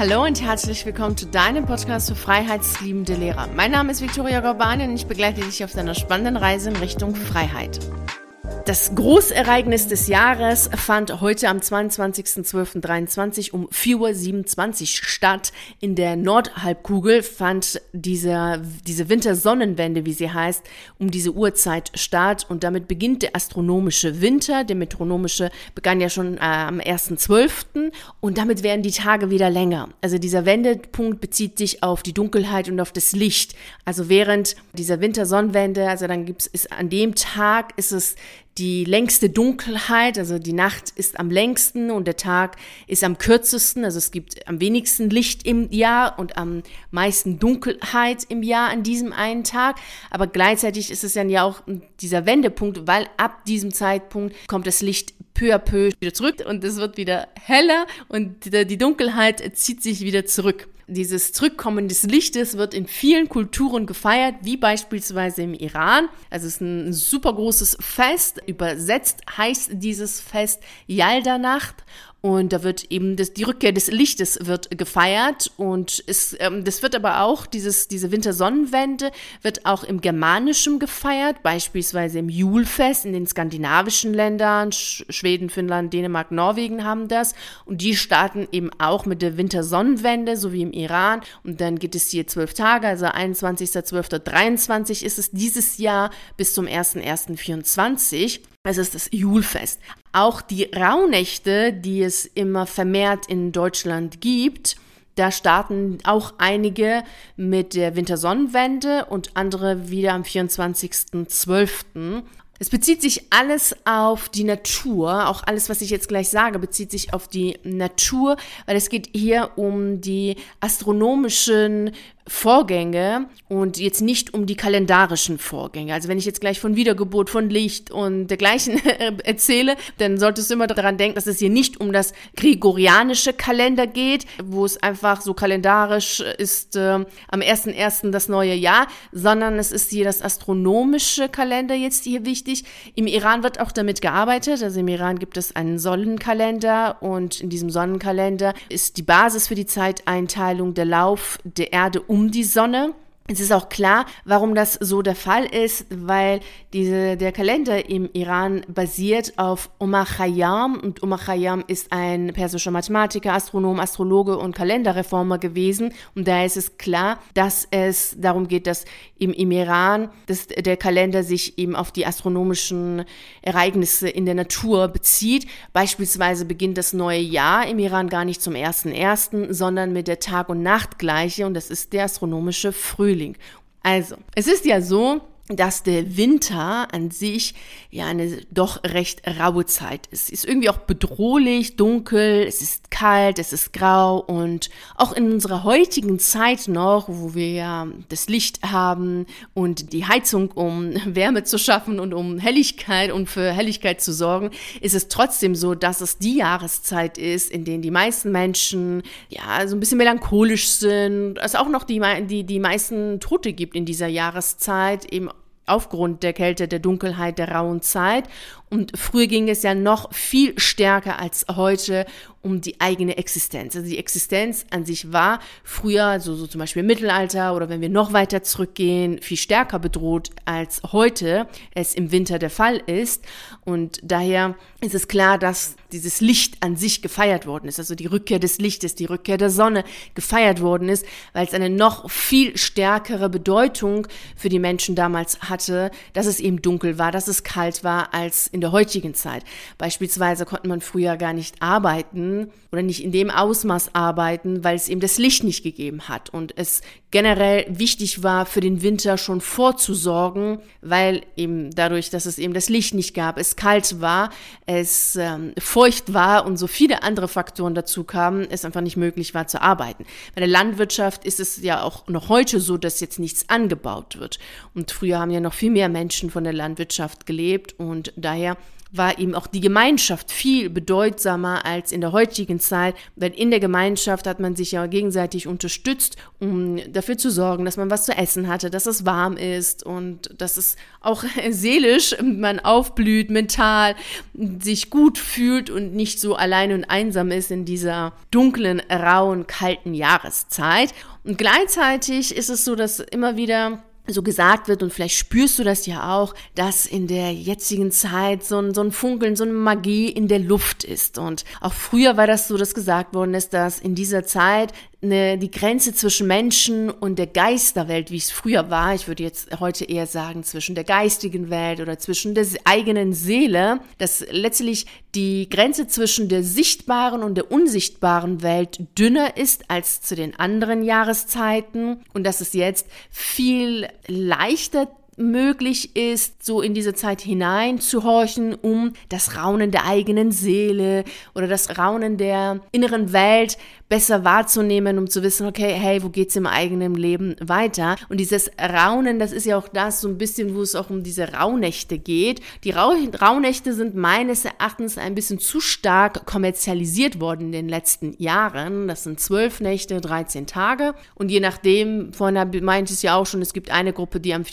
Hallo und herzlich willkommen zu deinem Podcast für freiheitsliebende Lehrer. Mein Name ist Viktoria Gorbani und ich begleite dich auf deiner spannenden Reise in Richtung Freiheit. Das Großereignis des Jahres fand heute am 22.12.23 um 4.27 Uhr statt. In der Nordhalbkugel fand diese, diese Wintersonnenwende, wie sie heißt, um diese Uhrzeit statt. Und damit beginnt der astronomische Winter. Der metronomische begann ja schon äh, am 1.12. Und damit werden die Tage wieder länger. Also dieser Wendepunkt bezieht sich auf die Dunkelheit und auf das Licht. Also während dieser Wintersonnenwende, also dann gibt es, an dem Tag ist es die längste Dunkelheit, also die Nacht ist am längsten und der Tag ist am kürzesten, also es gibt am wenigsten Licht im Jahr und am meisten Dunkelheit im Jahr an diesem einen Tag, aber gleichzeitig ist es dann ja auch dieser Wendepunkt, weil ab diesem Zeitpunkt kommt das Licht peu à peu wieder zurück und es wird wieder heller und die Dunkelheit zieht sich wieder zurück dieses Zurückkommen des Lichtes wird in vielen Kulturen gefeiert, wie beispielsweise im Iran. Also es ist ein super großes Fest. Übersetzt heißt dieses Fest Yalda-Nacht. Und da wird eben das, die Rückkehr des Lichtes wird gefeiert. Und es, ähm, das wird aber auch, dieses, diese Wintersonnenwende wird auch im Germanischen gefeiert, beispielsweise im Julfest in den skandinavischen Ländern, Sch Schweden, Finnland, Dänemark, Norwegen haben das. Und die starten eben auch mit der Wintersonnenwende, so wie im Iran. Und dann geht es hier zwölf Tage, also 21.12.23 ist es dieses Jahr bis zum 1.1.24. Es ist das Julfest. Auch die Rauhnächte, die es immer vermehrt in Deutschland gibt, da starten auch einige mit der Wintersonnenwende und andere wieder am 24.12. Es bezieht sich alles auf die Natur, auch alles, was ich jetzt gleich sage, bezieht sich auf die Natur, weil es geht hier um die astronomischen Vorgänge und jetzt nicht um die kalendarischen Vorgänge. Also wenn ich jetzt gleich von Wiedergeburt, von Licht und dergleichen erzähle, dann solltest du immer daran denken, dass es hier nicht um das gregorianische Kalender geht, wo es einfach so kalendarisch ist äh, am 1.1. das neue Jahr, sondern es ist hier das astronomische Kalender jetzt hier wichtig. Im Iran wird auch damit gearbeitet. Also im Iran gibt es einen Sonnenkalender und in diesem Sonnenkalender ist die Basis für die Zeiteinteilung der Lauf der Erde um um die Sonne es ist auch klar, warum das so der Fall ist, weil diese, der Kalender im Iran basiert auf Omar Khayyam und Omar Khayyam ist ein persischer Mathematiker, Astronom, Astrologe und Kalenderreformer gewesen und da ist es klar, dass es darum geht, dass im, im Iran dass der Kalender sich eben auf die astronomischen Ereignisse in der Natur bezieht. Beispielsweise beginnt das neue Jahr im Iran gar nicht zum 1.1., sondern mit der Tag- und Nachtgleiche und das ist der astronomische Frühling. Frühling. Also, es ist ja so, dass der Winter an sich ja eine doch recht raue Zeit ist. Ist irgendwie auch bedrohlich, dunkel, es ist kalt, es ist grau und auch in unserer heutigen Zeit noch, wo wir ja das Licht haben und die Heizung, um Wärme zu schaffen und um Helligkeit und für Helligkeit zu sorgen, ist es trotzdem so, dass es die Jahreszeit ist, in denen die meisten Menschen ja so ein bisschen melancholisch sind, es auch noch die, die, die meisten Tote gibt in dieser Jahreszeit, eben aufgrund der Kälte, der Dunkelheit, der rauen Zeit. Und früher ging es ja noch viel stärker als heute um die eigene Existenz. Also die Existenz an sich war früher, so, so zum Beispiel im Mittelalter oder wenn wir noch weiter zurückgehen, viel stärker bedroht als heute es im Winter der Fall ist. Und daher ist es klar, dass dieses Licht an sich gefeiert worden ist, also die Rückkehr des Lichtes, die Rückkehr der Sonne gefeiert worden ist, weil es eine noch viel stärkere Bedeutung für die Menschen damals hatte, dass es eben dunkel war, dass es kalt war als in der heutigen Zeit. Beispielsweise konnte man früher gar nicht arbeiten oder nicht in dem Ausmaß arbeiten, weil es eben das Licht nicht gegeben hat und es generell wichtig war, für den Winter schon vorzusorgen, weil eben dadurch, dass es eben das Licht nicht gab, es kalt war, es ähm, feucht war und so viele andere Faktoren dazu kamen, es einfach nicht möglich war zu arbeiten. Bei der Landwirtschaft ist es ja auch noch heute so, dass jetzt nichts angebaut wird. Und früher haben ja noch viel mehr Menschen von der Landwirtschaft gelebt und daher war eben auch die Gemeinschaft viel bedeutsamer als in der heutigen Zeit, denn in der Gemeinschaft hat man sich ja gegenseitig unterstützt, um dafür zu sorgen, dass man was zu essen hatte, dass es warm ist und dass es auch seelisch man aufblüht, mental sich gut fühlt und nicht so allein und einsam ist in dieser dunklen, rauen, kalten Jahreszeit. Und gleichzeitig ist es so, dass immer wieder so gesagt wird, und vielleicht spürst du das ja auch, dass in der jetzigen Zeit so ein, so ein Funkeln, so eine Magie in der Luft ist. Und auch früher war das so, dass gesagt worden ist, dass in dieser Zeit eine, die Grenze zwischen Menschen und der Geisterwelt, wie es früher war, ich würde jetzt heute eher sagen, zwischen der geistigen Welt oder zwischen der eigenen Seele, dass letztlich die Grenze zwischen der sichtbaren und der unsichtbaren Welt dünner ist als zu den anderen Jahreszeiten und dass es jetzt viel leichter möglich ist, so in diese Zeit hineinzuhorchen, um das Raunen der eigenen Seele oder das Raunen der inneren Welt besser wahrzunehmen, um zu wissen, okay, hey, wo geht's im eigenen Leben weiter? Und dieses Raunen, das ist ja auch das so ein bisschen, wo es auch um diese Rauhnächte geht. Die Rau Rauhnächte sind meines Erachtens ein bisschen zu stark kommerzialisiert worden in den letzten Jahren. Das sind zwölf Nächte, 13 Tage. Und je nachdem, vorhin meinte es ja auch schon, es gibt eine Gruppe, die am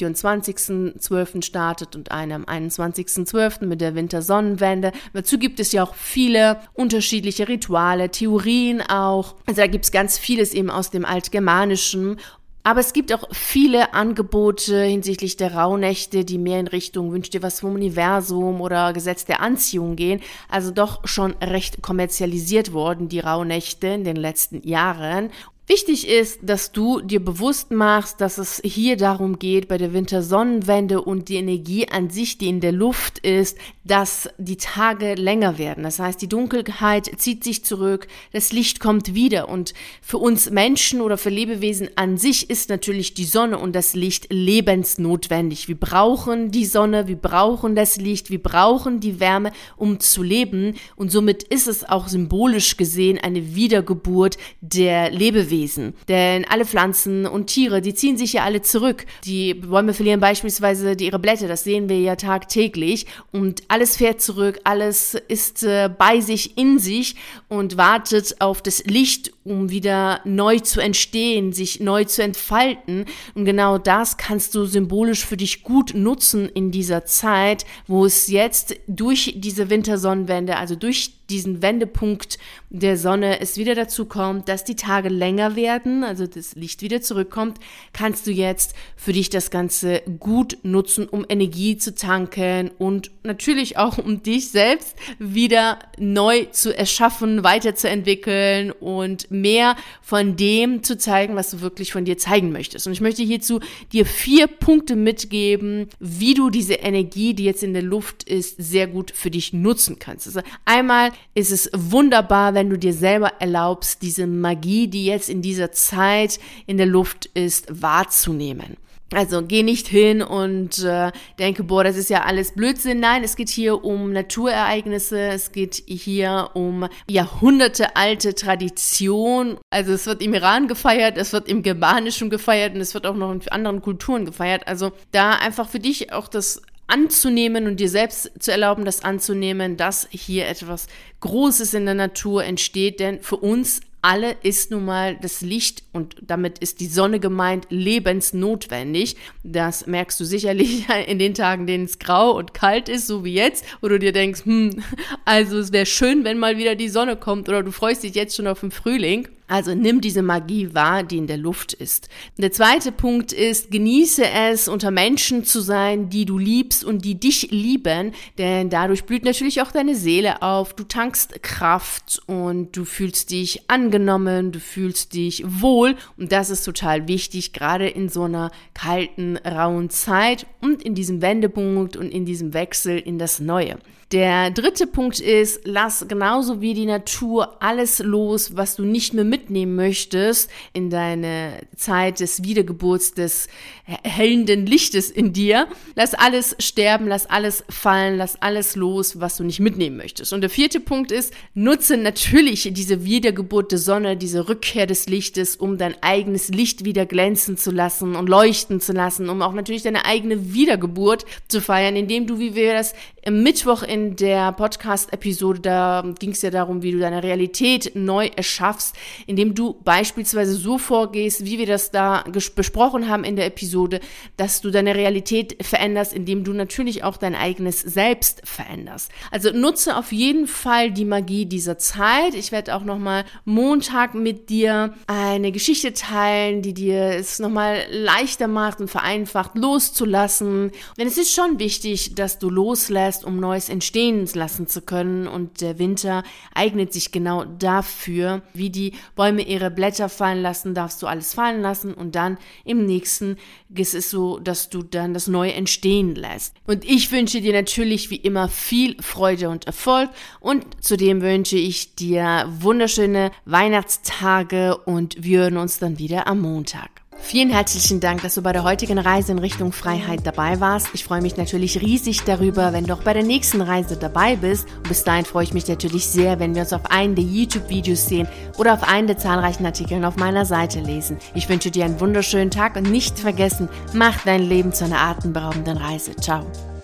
24.12. startet und eine am 21.12. mit der Wintersonnenwende. Dazu gibt es ja auch viele unterschiedliche Rituale, Theorien auch auch. Also da gibt es ganz vieles eben aus dem Altgermanischen. Aber es gibt auch viele Angebote hinsichtlich der Rauhnächte, die mehr in Richtung Wünsch dir was vom Universum oder Gesetz der Anziehung gehen. Also doch schon recht kommerzialisiert worden, die Rauhnächte in den letzten Jahren. Wichtig ist, dass du dir bewusst machst, dass es hier darum geht, bei der Wintersonnenwende und die Energie an sich, die in der Luft ist, dass die Tage länger werden. Das heißt, die Dunkelheit zieht sich zurück, das Licht kommt wieder und für uns Menschen oder für Lebewesen an sich ist natürlich die Sonne und das Licht lebensnotwendig. Wir brauchen die Sonne, wir brauchen das Licht, wir brauchen die Wärme, um zu leben und somit ist es auch symbolisch gesehen eine Wiedergeburt der Lebewesen. Lebewesen. Denn alle Pflanzen und Tiere, die ziehen sich ja alle zurück. Die Bäume verlieren beispielsweise ihre Blätter, das sehen wir ja tagtäglich. Und alles fährt zurück, alles ist äh, bei sich, in sich und wartet auf das Licht, um wieder neu zu entstehen, sich neu zu entfalten. Und genau das kannst du symbolisch für dich gut nutzen in dieser Zeit, wo es jetzt durch diese Wintersonnenwende, also durch diesen Wendepunkt der Sonne es wieder dazu kommt, dass die Tage länger werden, also das Licht wieder zurückkommt, kannst du jetzt für dich das Ganze gut nutzen, um Energie zu tanken und natürlich auch um dich selbst wieder neu zu erschaffen, weiterzuentwickeln und mehr von dem zu zeigen, was du wirklich von dir zeigen möchtest. Und ich möchte hierzu dir vier Punkte mitgeben, wie du diese Energie, die jetzt in der Luft ist, sehr gut für dich nutzen kannst. Also einmal ist es wunderbar, wenn du dir selber erlaubst, diese Magie, die jetzt in dieser Zeit in der Luft ist, wahrzunehmen. Also geh nicht hin und äh, denke, boah, das ist ja alles Blödsinn. Nein, es geht hier um Naturereignisse, es geht hier um jahrhundertealte Tradition. Also es wird im Iran gefeiert, es wird im Germanischen gefeiert und es wird auch noch in anderen Kulturen gefeiert. Also da einfach für dich auch das anzunehmen und dir selbst zu erlauben, das anzunehmen, dass hier etwas Großes in der Natur entsteht, denn für uns alle ist nun mal das Licht und damit ist die Sonne gemeint lebensnotwendig. Das merkst du sicherlich in den Tagen, denen es grau und kalt ist, so wie jetzt, wo du dir denkst, hm, also es wäre schön, wenn mal wieder die Sonne kommt oder du freust dich jetzt schon auf den Frühling. Also nimm diese Magie wahr, die in der Luft ist. Der zweite Punkt ist, genieße es, unter Menschen zu sein, die du liebst und die dich lieben, denn dadurch blüht natürlich auch deine Seele auf. Du tankst Kraft und du fühlst dich angenommen, du fühlst dich wohl und das ist total wichtig, gerade in so einer kalten, rauen Zeit und in diesem Wendepunkt und in diesem Wechsel in das Neue. Der dritte Punkt ist, lass genauso wie die Natur alles los, was du nicht mehr mit mitnehmen möchtest in deine Zeit des Wiedergeburts des hellenden Lichtes in dir. Lass alles sterben, lass alles fallen, lass alles los, was du nicht mitnehmen möchtest. Und der vierte Punkt ist, nutze natürlich diese Wiedergeburt der Sonne, diese Rückkehr des Lichtes, um dein eigenes Licht wieder glänzen zu lassen und leuchten zu lassen, um auch natürlich deine eigene Wiedergeburt zu feiern, indem du, wie wir das Mittwoch in der Podcast-Episode, da ging es ja darum, wie du deine Realität neu erschaffst, indem du beispielsweise so vorgehst, wie wir das da besprochen haben in der Episode, dass du deine Realität veränderst, indem du natürlich auch dein eigenes Selbst veränderst. Also nutze auf jeden Fall die Magie dieser Zeit. Ich werde auch nochmal Montag mit dir eine Geschichte teilen, die dir es nochmal leichter macht und vereinfacht loszulassen. Denn es ist schon wichtig, dass du loslässt, um Neues entstehen lassen zu können. Und der Winter eignet sich genau dafür. Wie die Bäume ihre Blätter fallen lassen, darfst du alles fallen lassen. Und dann im nächsten ist es so, dass du dann das Neue entstehen lässt. Und ich wünsche dir natürlich wie immer viel Freude und Erfolg. Und zudem wünsche ich dir wunderschöne Weihnachtstage und wir hören uns dann wieder am Montag. Vielen herzlichen Dank, dass du bei der heutigen Reise in Richtung Freiheit dabei warst. Ich freue mich natürlich riesig darüber, wenn du auch bei der nächsten Reise dabei bist. Und bis dahin freue ich mich natürlich sehr, wenn wir uns auf einen der YouTube-Videos sehen oder auf einen der zahlreichen Artikeln auf meiner Seite lesen. Ich wünsche dir einen wunderschönen Tag und nicht vergessen, mach dein Leben zu einer atemberaubenden Reise. Ciao.